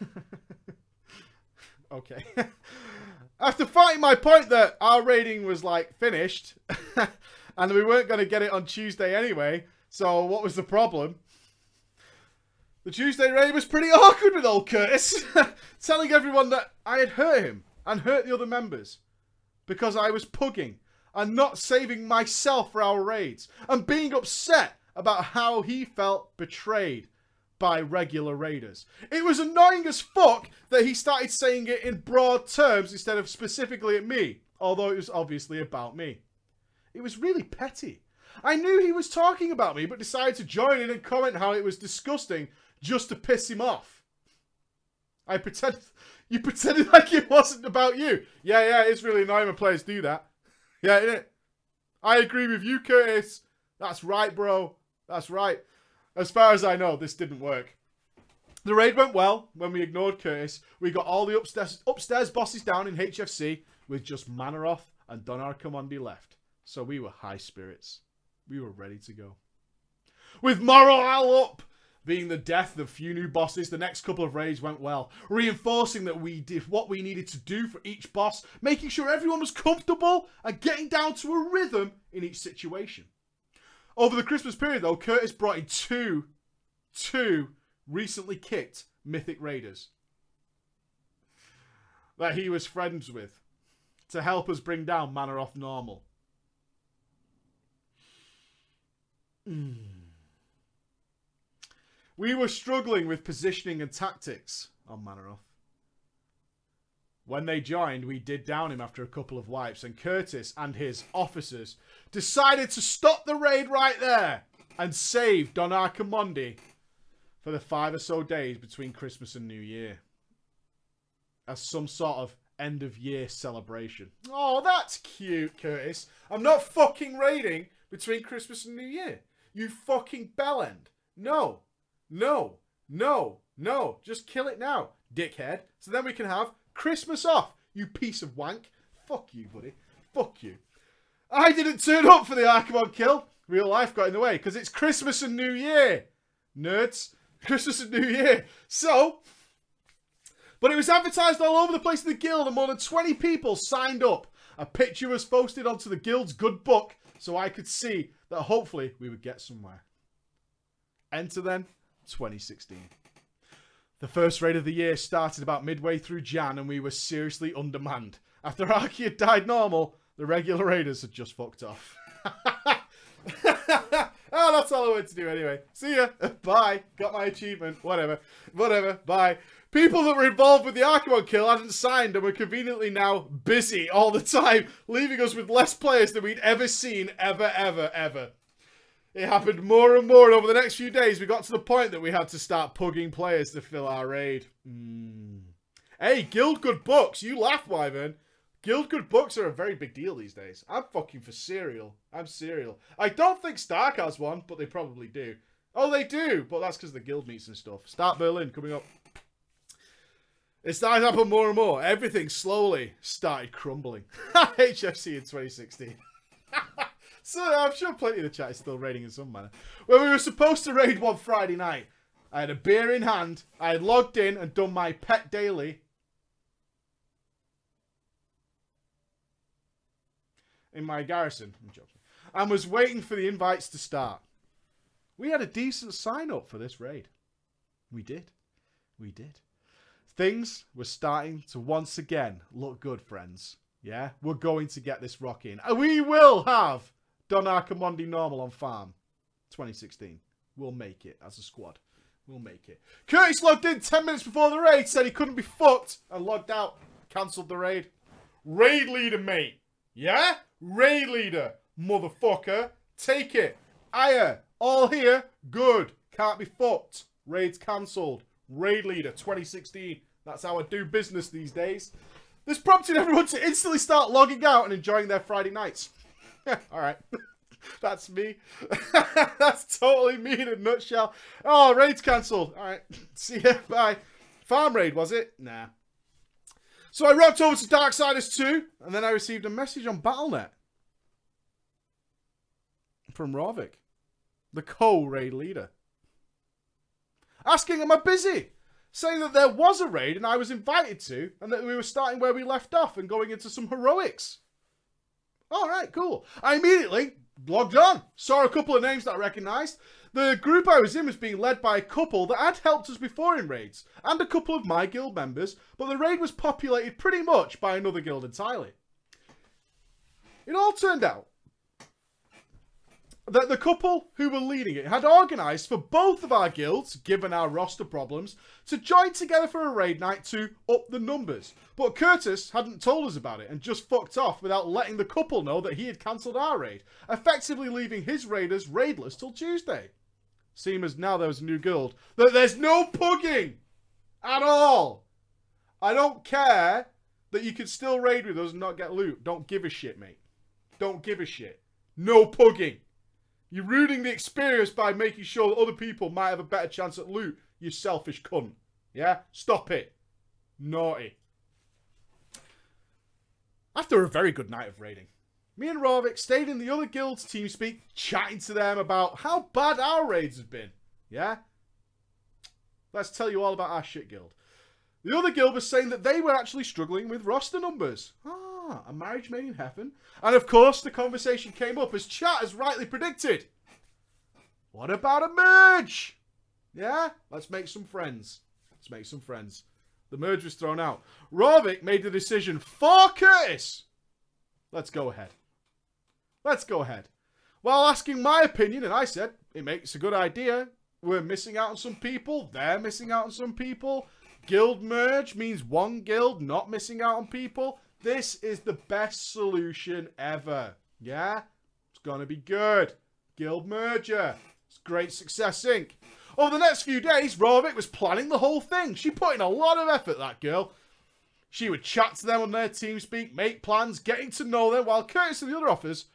okay. After fighting my point that our raiding was like finished and we weren't going to get it on Tuesday anyway, so what was the problem? The Tuesday raid was pretty awkward with old Curtis, telling everyone that I had hurt him and hurt the other members because I was pugging and not saving myself for our raids and being upset about how he felt betrayed by regular raiders. It was annoying as fuck that he started saying it in broad terms instead of specifically at me, although it was obviously about me. It was really petty. I knew he was talking about me, but decided to join in and comment how it was disgusting just to piss him off. I pretend you pretended like it wasn't about you. Yeah, yeah, it's really annoying when players do that. Yeah? I agree with you, Curtis. That's right, bro. That's right. As far as I know, this didn't work. The raid went well when we ignored Curtis. We got all the upstairs upstairs bosses down in HFC with just Mannoroth and Don Archimonde left. So we were high spirits. We were ready to go. With morale up, being the death of few new bosses, the next couple of raids went well, reinforcing that we did what we needed to do for each boss, making sure everyone was comfortable and getting down to a rhythm in each situation. Over the Christmas period, though, Curtis brought in two, two recently kicked Mythic Raiders that he was friends with to help us bring down Mannoroth normal. Mm. We were struggling with positioning and tactics on Mannoroth. When they joined, we did down him after a couple of wipes, and Curtis and his officers decided to stop the raid right there and save Don Archimonde for the five or so days between Christmas and New Year as some sort of end of year celebration. Oh, that's cute, Curtis. I'm not fucking raiding between Christmas and New Year. You fucking bellend. No, no, no, no. Just kill it now, dickhead. So then we can have Christmas off, you piece of wank. Fuck you, buddy. Fuck you. I didn't turn up for the Archimonde kill. Real life got in the way because it's Christmas and New Year. Nerds. Christmas and New Year. So, but it was advertised all over the place in the guild and more than 20 people signed up. A picture was posted onto the guild's good book so I could see that hopefully we would get somewhere. Enter then 2016. The first raid of the year started about midway through Jan and we were seriously undermanned. After Arky had died normal, the regular raiders had just fucked off. oh, that's all I wanted to do anyway. See ya. Bye. Got my achievement. Whatever. Whatever. Bye. People that were involved with the Archimonde kill hadn't signed and were conveniently now busy all the time, leaving us with less players than we'd ever seen, ever, ever, ever. It happened more and more, and over the next few days, we got to the point that we had to start pugging players to fill our raid. Mm. Hey, Guild Good Books, you laugh, Wyvern. Guild Good Books are a very big deal these days. I'm fucking for cereal. I'm cereal. I don't think Stark has one, but they probably do. Oh, they do, but that's because the guild meets and stuff. Start Berlin coming up. It started happening more and more. Everything slowly started crumbling. HFC in 2016. So I'm sure plenty of the chat is still raiding in some manner. When we were supposed to raid one Friday night, I had a beer in hand. I had logged in and done my pet daily. In my garrison. I'm joking. And was waiting for the invites to start. We had a decent sign up for this raid. We did. We did. Things were starting to once again look good, friends. Yeah, we're going to get this rock in. We will have Don Archimonde normal on farm. 2016. We'll make it as a squad. We'll make it. Curtis logged in 10 minutes before the raid, said he couldn't be fucked, and logged out. Cancelled the raid. Raid leader, mate. Yeah? Raid leader. Motherfucker. Take it. Aya. All here. Good. Can't be fucked. Raid's cancelled. Raid Leader 2016. That's how I do business these days. This prompted everyone to instantly start logging out and enjoying their Friday nights. Alright. That's me. That's totally me in a nutshell. Oh, raid's cancelled. Alright. See ya. Bye. Farm raid, was it? Nah. So I rocked over to Darksiders 2, and then I received a message on Battle.net from Rovik, the co-raid leader, asking am I busy? Saying that there was a raid and I was invited to, and that we were starting where we left off and going into some heroics. All right, cool. I immediately logged on, saw a couple of names that I recognised. The group I was in was being led by a couple that had helped us before in raids, and a couple of my guild members, but the raid was populated pretty much by another guild entirely. It all turned out that the couple who were leading it had organised for both of our guilds, given our roster problems, to join together for a raid night to up the numbers. But Curtis hadn't told us about it and just fucked off without letting the couple know that he had cancelled our raid, effectively leaving his raiders raidless till Tuesday. Seeing as now there was a new guild, that there's no pugging at all. I don't care that you can still raid with us and not get loot. Don't give a shit, mate. Don't give a shit. No pugging. You're ruining the experience by making sure that other people might have a better chance at loot, you selfish cunt. Yeah? Stop it. Naughty. After a very good night of raiding, me and Rovik stayed in the other guild's team speak, chatting to them about how bad our raids have been. Yeah? Let's tell you all about our shit guild. The other guild was saying that they were actually struggling with roster numbers. Ah, Ah, a marriage made in heaven. And of course, the conversation came up as chat has rightly predicted. What about a merge? Yeah? Let's make some friends. Let's make some friends. The merge was thrown out. Rovik made the decision for Curtis. Let's go ahead. Let's go ahead. While asking my opinion, and I said, it makes a good idea. We're missing out on some people. They're missing out on some people. Guild merge means one guild not missing out on people. This is the best solution ever. Yeah? It's going to be good. Guild merger. It's great success Inc. Over the next few days, Rovik was planning the whole thing. She put in a lot of effort, that girl. She would chat to them on their team speak, make plans, getting to know them, while Curtis and the other officers,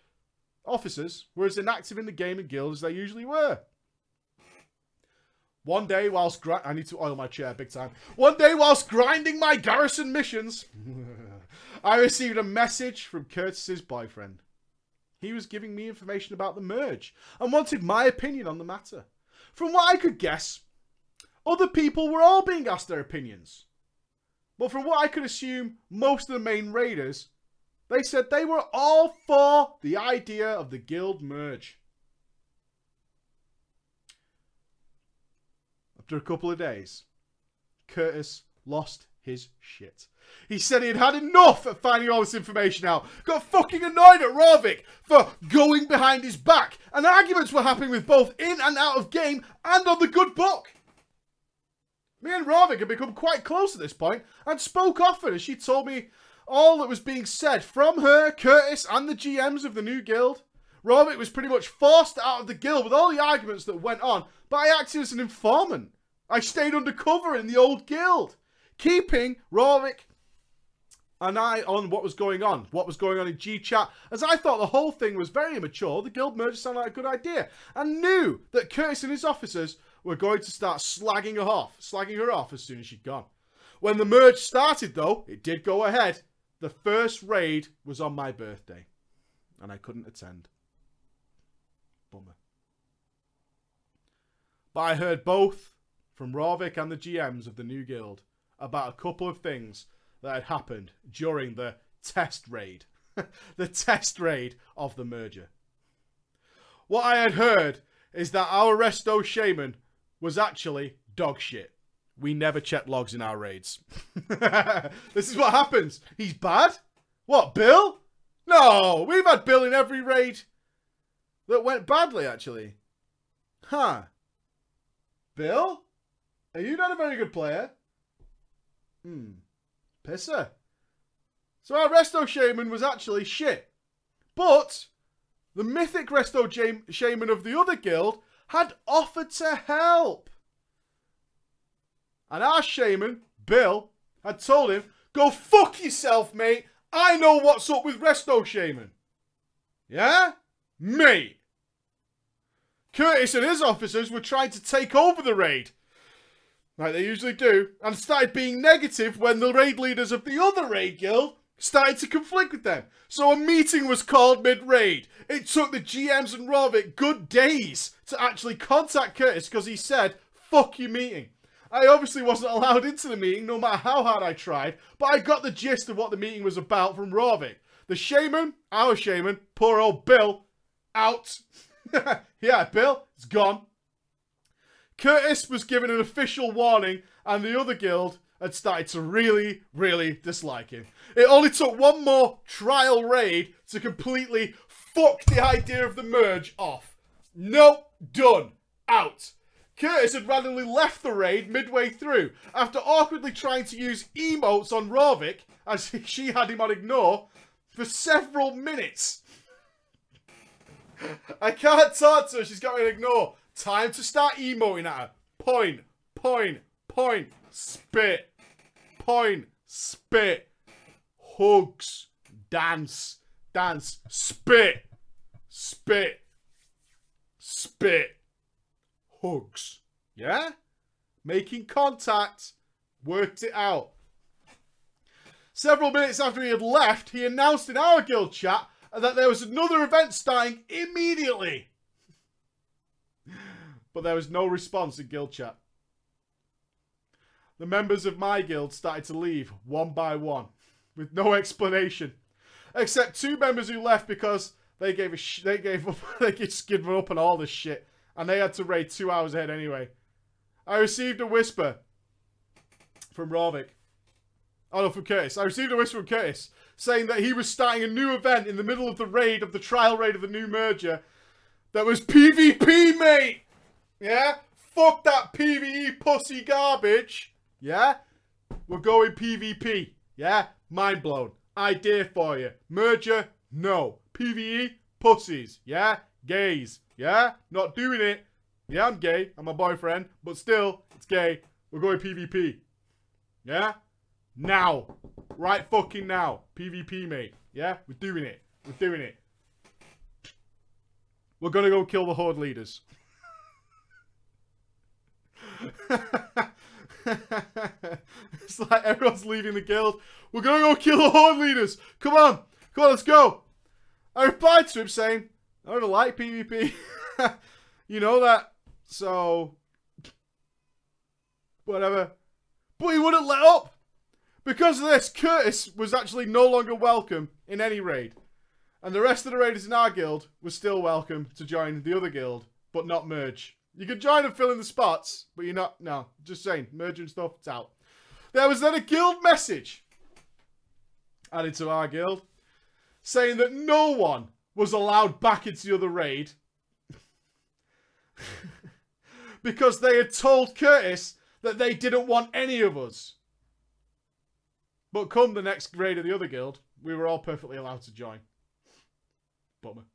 officers were as inactive in the game and guild as they usually were. One day, whilst I need to oil my chair big time. One day, whilst grinding my garrison missions, I received a message from Curtis's boyfriend. He was giving me information about the merge and wanted my opinion on the matter. From what I could guess, other people were all being asked their opinions. But from what I could assume, most of the main raiders, they said they were all for the idea of the guild merge. After a couple of days, Curtis lost his shit. He said he had had enough of finding all this information out. Got fucking annoyed at Rovik for going behind his back. And arguments were happening with both in and out of game and on the good book. Me and Rovik had become quite close at this point and spoke often as she told me all that was being said from her, Curtis, and the GMs of the new guild. Rovik was pretty much forced out of the guild with all the arguments that went on, but I acted as an informant. I stayed undercover in the old guild, keeping Rovik and eye on what was going on, what was going on in G-Chat, as I thought the whole thing was very immature, the guild merger sounded like a good idea, and knew that Curtis and his officers were going to start slagging her off, slagging her off as soon as she'd gone. When the merge started, though, it did go ahead. The first raid was on my birthday, and I couldn't attend. Bummer. But I heard both from Rovik and the GMs of the new guild about a couple of things that had happened during the test raid. the test raid of the merger. What I had heard is that our resto shaman was actually dog shit. We never check logs in our raids. this is what happens. He's bad? What, Bill? No, we've had Bill in every raid that went badly, actually. Huh. Bill? Are you not a very good player? Hmm. Pisser. So our Resto Shaman was actually shit. But the mythic Resto Shaman of the other guild had offered to help. And our shaman, Bill, had told him, Go fuck yourself, mate. I know what's up with Resto Shaman. Yeah? Mate. Curtis and his officers were trying to take over the raid, like they usually do, and started being negative when the raid leaders of the other raid guild started to conflict with them. So a meeting was called mid-raid. It took the GMs and Rovik good days to actually contact Curtis because he said, fuck your meeting. I obviously wasn't allowed into the meeting no matter how hard I tried, but I got the gist of what the meeting was about from Rovik. The shaman, our shaman, poor old Bill, out. yeah, Bill, it's gone. Curtis was given an official warning, and the other guild had started to really, really dislike him. It only took one more trial raid to completely fuck the idea of the merge off. Nope, done. Out. Curtis had randomly left the raid midway through after awkwardly trying to use emotes on Rovik, as she had him on ignore, for several minutes. I can't talk to her, she's got me on ignore. Time to start emoting at her. Point, point, point, spit. Point, spit. Hugs, dance, dance, spit, spit, spit, hugs. Yeah? Making contact. Worked it out. Several minutes after he had left, he announced in our guild chat that there was another event starting immediately. But there was no response in guild chat. The members of my guild started to leave one by one with no explanation, except two members who left because they gave a they gave up they just given up on all this shit and they had to raid two hours ahead anyway. I received a whisper from Rovik. Oh no, from Curtis. I received a whisper from Curtis saying that he was starting a new event in the middle of the raid of the trial raid of the new merger that was PvP, mate! Yeah? Fuck that PvE pussy garbage. Yeah? We're going PvP. Yeah? Mind blown. Idea for you. Merger? No. PvE? Pussies. Yeah? Gays. Yeah? Not doing it. Yeah, I'm gay. I'm a boyfriend. But still, it's gay. We're going PvP. Yeah? Now. Right fucking now. PvP, mate. Yeah? We're doing it. We're doing it. We're gonna go kill the Horde leaders. it's like everyone's leaving the guild. We're gonna go kill the Horde leaders. Come on. Come on, let's go. I replied to him saying, I don't like PvP. you know that. So, whatever. But he wouldn't let up. Because of this, Curtis was actually no longer welcome in any raid. And the rest of the raiders in our guild were still welcome to join the other guild, but not merge. You can join and fill in the spots, but you're not, no, just saying, merging stuff, it's out. There was then a guild message added to our guild saying that no one was allowed back into the other raid because they had told Curtis that they didn't want any of us. But come the next raid of the other guild, we were all perfectly allowed to join. Bummer.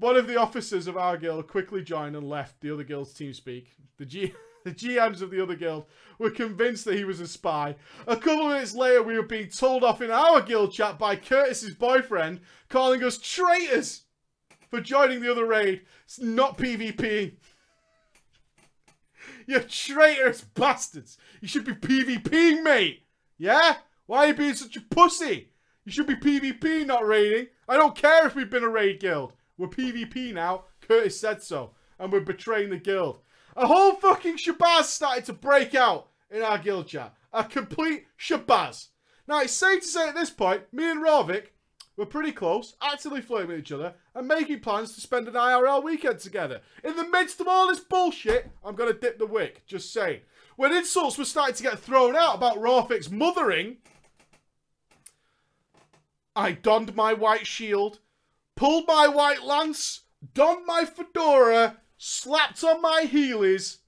One of the officers of our guild quickly joined and left the other guild's team speak. The G the GMs of the other guild were convinced that he was a spy. A couple of minutes later, we were being told off in our guild chat by Curtis's boyfriend, calling us traitors for joining the other raid. It's not PvP. You traitorous bastards. You should be PvP, mate. Yeah? Why are you being such a pussy? You should be PvP, not raiding. I don't care if we've been a raid guild. We're PvP now. Curtis said so. And we're betraying the guild. A whole fucking shabazz started to break out in our guild chat. A complete shabazz. Now, it's safe to say at this point, me and Rovik were pretty close, actively flirting with each other, and making plans to spend an IRL weekend together. In the midst of all this bullshit, I'm going to dip the wick, just saying. When insults were starting to get thrown out about Rofik's mothering, I donned my white shield, pulled my white lance, donned my fedora, slapped on my heelys,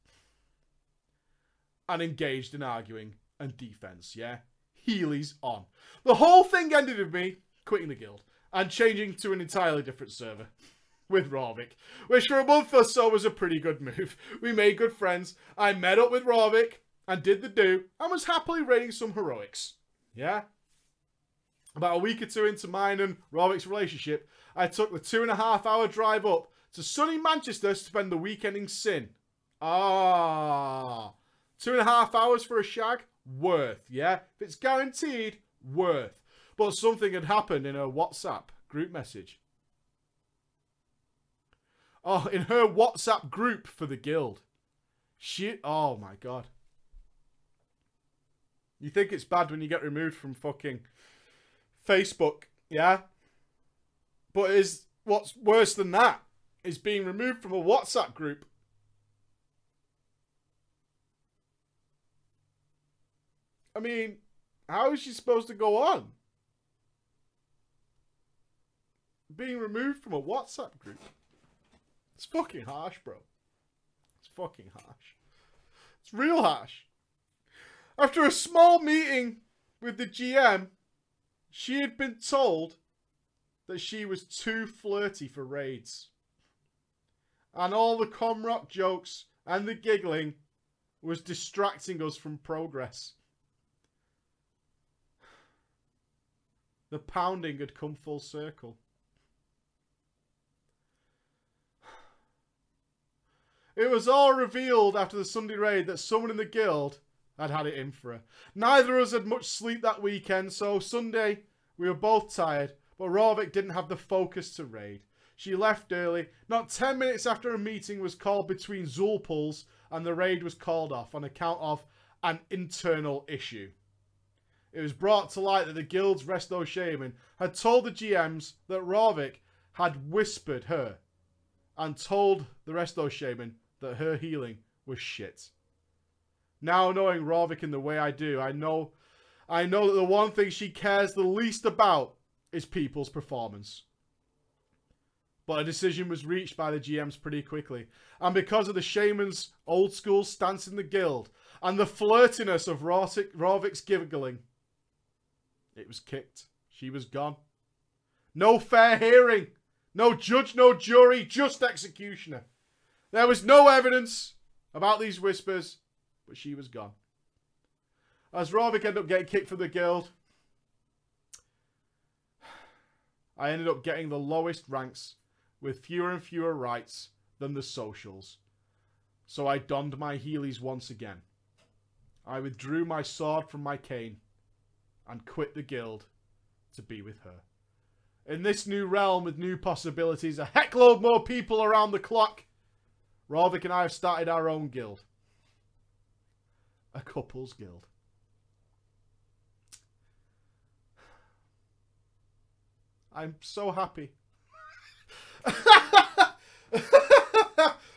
and engaged in arguing and defense, yeah? Heelys on. The whole thing ended with me quitting the guild and changing to an entirely different server with Rovik, which for a month or so was a pretty good move. We made good friends. I met up with Rovik and did the do and was happily raiding some heroics. Yeah? About a week or two into mine and Rovic's relationship, I took the two and a half hour drive up to sunny Manchester to spend the weekend in sin. Ah. Two and a half hours for a shag? Worth, yeah? If it's guaranteed, worth. But something had happened in her WhatsApp group message. Oh, in her WhatsApp group for the guild. She, oh my god. You think it's bad when you get removed from fucking Facebook, yeah? But is what's worse than that is being removed from a WhatsApp group. I mean, how is she supposed to go on? Being removed from a WhatsApp group. It's fucking harsh, bro. It's fucking harsh. It's real harsh. After a small meeting with the GM, she had been told that she was too flirty for raids. And all the Kormrok jokes and the giggling was distracting us from progress. The pounding had come full circle. It was all revealed after the Sunday raid that someone in the guild had had it in for her. Neither of us had much sleep that weekend, so Sunday we were both tired, but Rovik didn't have the focus to raid. She left early, not 10 minutes after a meeting was called between Zulpuls and the raid was called off on account of an internal issue. It was brought to light that the guild's resto shaman had told the GMs that Rovik had whispered her and told the resto shaman that her healing was shit. Now knowing Rovik in the way I do, I know I know that the one thing she cares the least about is people's performance. But a decision was reached by the GMs pretty quickly. And because of the shaman's old school stance in the guild and the flirtiness of Rovik's giggling, it was kicked. She was gone. No fair hearing. No judge, no jury, just executioner. There was no evidence about these whispers, but she was gone. As Rovik ended up getting kicked from the guild, I ended up getting the lowest ranks with fewer and fewer rights than the socials. So I donned my Heelys once again. I withdrew my sword from my cane and quit the guild to be with her. In this new realm with new possibilities, a heckload more people around the clock, Rovik and I have started our own guild. A couples guild. I'm so happy.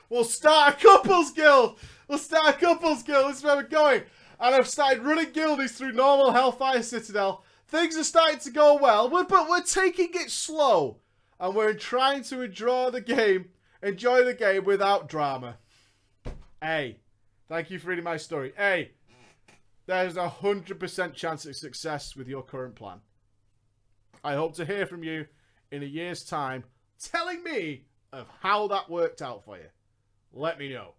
we'll start a couples guild. We'll start a couples guild. This is where we're going. And I've started running guildies through normal Hellfire Citadel. Things are starting to go well, but we're taking it slow. And we're trying to enjoy the game, enjoy the game without drama. Hey, thank you for reading my story. Hey, there's a 100% chance of success with your current plan. I hope to hear from you in a year's time telling me of how that worked out for you. Let me know.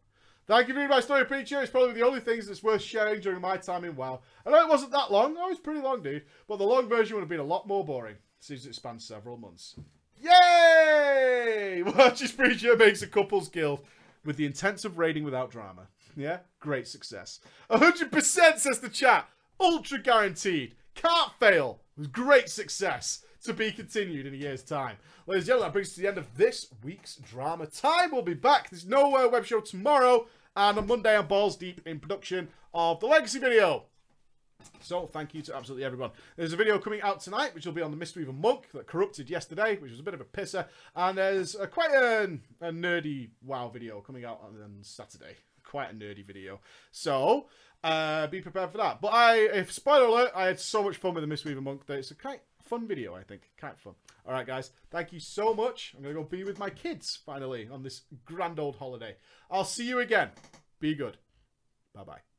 Thank you for my story, Preacher. It's probably the only things that's worth sharing during my time in WoW. I know it wasn't that long. Oh, it was pretty long, dude. But the long version would have been a lot more boring, since it spans several months. Yay! Watches Preacher makes a couples guild with the intent of raiding without drama. Yeah? Great success. 100% says the chat. Ultra guaranteed. Can't fail. Was great success to be continued in a year's time. Ladies and gentlemen, that brings us to the end of this week's drama time. We'll be back. There's no web show tomorrow. And on Monday, I'm balls deep in production of the Legacy video. So, thank you to absolutely everyone. There's a video coming out tonight, which will be on the Mistweaver Monk that corrupted yesterday, which was a bit of a pisser. And there's a, quite a, a nerdy WoW video coming out on Saturday. Quite a nerdy video. So, uh, be prepared for that. But I, if spoiler alert, I had so much fun with the Mistweaver Monk that it's a quite fun video, I think. Kind fun. All right, guys. Thank you so much. I'm going to go be with my kids, finally, on this grand old holiday. I'll see you again. Be good. Bye-bye.